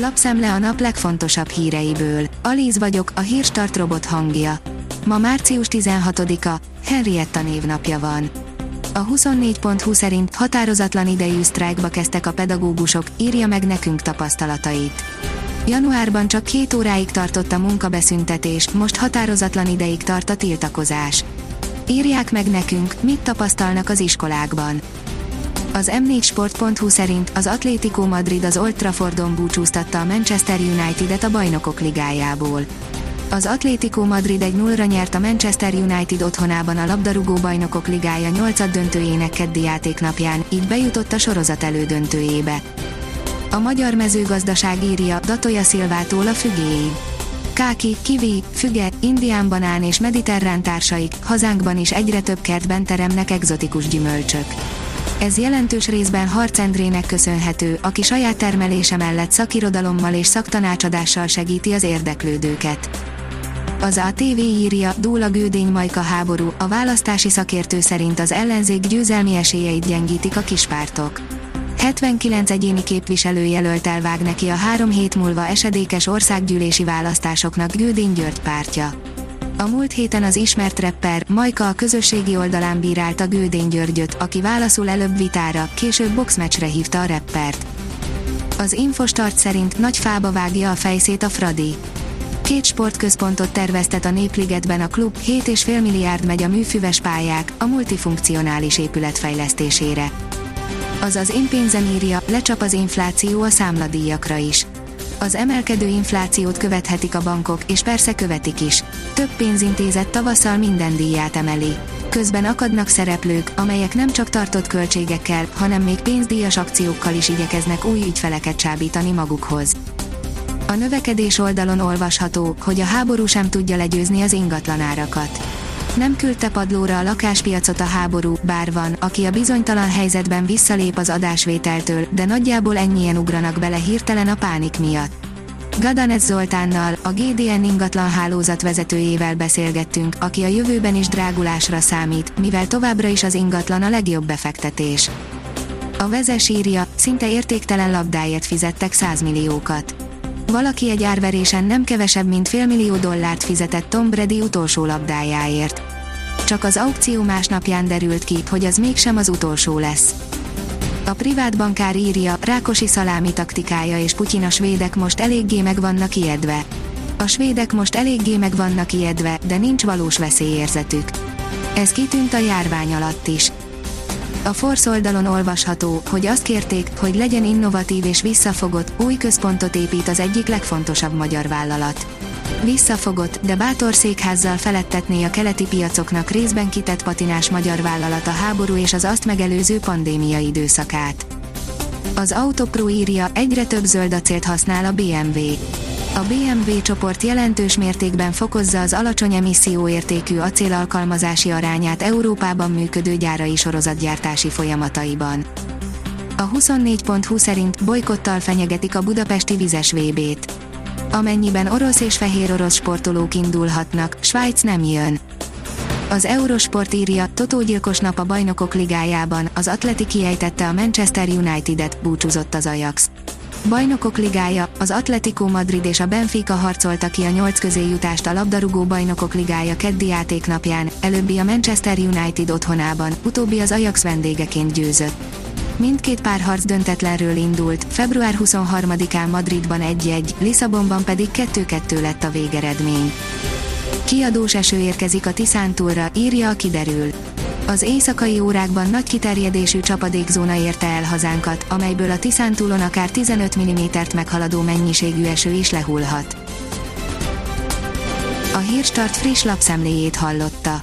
Lapszemle a nap legfontosabb híreiből. Alíz vagyok, a hírstart robot hangja. Ma március 16-a, Henrietta névnapja van. A 24.20 szerint határozatlan idejű sztrájkba kezdtek a pedagógusok, írja meg nekünk tapasztalatait. Januárban csak két óráig tartott a munkabeszüntetés, most határozatlan ideig tart a tiltakozás. Írják meg nekünk, mit tapasztalnak az iskolákban. Az M4sport.hu szerint az Atlético Madrid az Old Traffordon búcsúztatta a Manchester United-et a bajnokok ligájából. Az Atlético Madrid egy 0 nyert a Manchester United otthonában a labdarúgó bajnokok ligája 8 döntőjének keddi játéknapján, így bejutott a sorozat elődöntőjébe. A magyar mezőgazdaság írja Datoya Szilvától a fügéig. Káki, kivi, füge, indián banán és mediterrán társaik, hazánkban is egyre több kertben teremnek egzotikus gyümölcsök. Ez jelentős részben Harc Endrének köszönhető, aki saját termelése mellett szakirodalommal és szaktanácsadással segíti az érdeklődőket. Az ATV írja, dúl gődény majka háború, a választási szakértő szerint az ellenzék győzelmi esélyeit gyengítik a kispártok. 79 egyéni képviselő jelölt elvág neki a három hét múlva esedékes országgyűlési választásoknak Gődény György pártja. A múlt héten az ismert rapper Majka a közösségi oldalán bírálta Gődény Györgyöt, aki válaszul előbb vitára, később boxmeccsre hívta a rappert. Az Infostart szerint nagy fába vágja a fejszét a Fradi. Két sportközpontot terveztet a Népligetben a klub, 7,5 milliárd megy a műfüves pályák, a multifunkcionális épület fejlesztésére. Azaz én pénzem írja, lecsap az infláció a számladíjakra is. Az emelkedő inflációt követhetik a bankok, és persze követik is. Több pénzintézet tavasszal minden díját emeli. Közben akadnak szereplők, amelyek nem csak tartott költségekkel, hanem még pénzdíjas akciókkal is igyekeznek új ügyfeleket csábítani magukhoz. A növekedés oldalon olvasható, hogy a háború sem tudja legyőzni az ingatlanárakat. Nem küldte padlóra a lakáspiacot a háború, bár van, aki a bizonytalan helyzetben visszalép az adásvételtől, de nagyjából ennyien ugranak bele hirtelen a pánik miatt. Gadanez Zoltánnal, a GDN ingatlan hálózat vezetőjével beszélgettünk, aki a jövőben is drágulásra számít, mivel továbbra is az ingatlan a legjobb befektetés. A vezes írja, szinte értéktelen labdáért fizettek 100 milliókat valaki egy árverésen nem kevesebb mint félmillió dollárt fizetett Tom Brady utolsó labdájáért. Csak az aukció másnapján derült ki, hogy az mégsem az utolsó lesz. A privát bankár írja, Rákosi szalámi taktikája és Putyin a svédek most eléggé meg vannak ijedve. A svédek most eléggé meg vannak ijedve, de nincs valós veszélyérzetük. Ez kitűnt a járvány alatt is. A Force oldalon olvasható, hogy azt kérték, hogy legyen innovatív és visszafogott, új központot épít az egyik legfontosabb magyar vállalat. Visszafogott, de bátor székházzal felettetné a keleti piacoknak részben kitett patinás magyar vállalat a háború és az azt megelőző pandémia időszakát. Az Autopro írja, egyre több zöld acélt használ a BMW. A BMW csoport jelentős mértékben fokozza az alacsony emisszióértékű acél alkalmazási arányát Európában működő gyárai sorozatgyártási folyamataiban. A 24.20 szerint bolykottal fenyegetik a budapesti vizes VB-t. Amennyiben orosz és fehér orosz sportolók indulhatnak, Svájc nem jön. Az Eurosport írja, totógyilkos nap a bajnokok ligájában, az Atleti kiejtette a Manchester United-et, búcsúzott az Ajax. Bajnokok ligája, az Atletico Madrid és a Benfica harcolta ki a nyolc közé jutást a labdarúgó bajnokok ligája keddi játéknapján, előbbi a Manchester United otthonában, utóbbi az Ajax vendégeként győzött. Mindkét párharc döntetlenről indult, február 23-án Madridban 1-1, Lisszabonban pedig 2-2 lett a végeredmény. Kiadós eső érkezik a Tiszántúlra, írja a kiderül. Az éjszakai órákban nagy kiterjedésű csapadékzóna érte el hazánkat, amelyből a Tiszántúlon akár 15 mm-t meghaladó mennyiségű eső is lehullhat. A Hírstart friss lapszemléjét hallotta.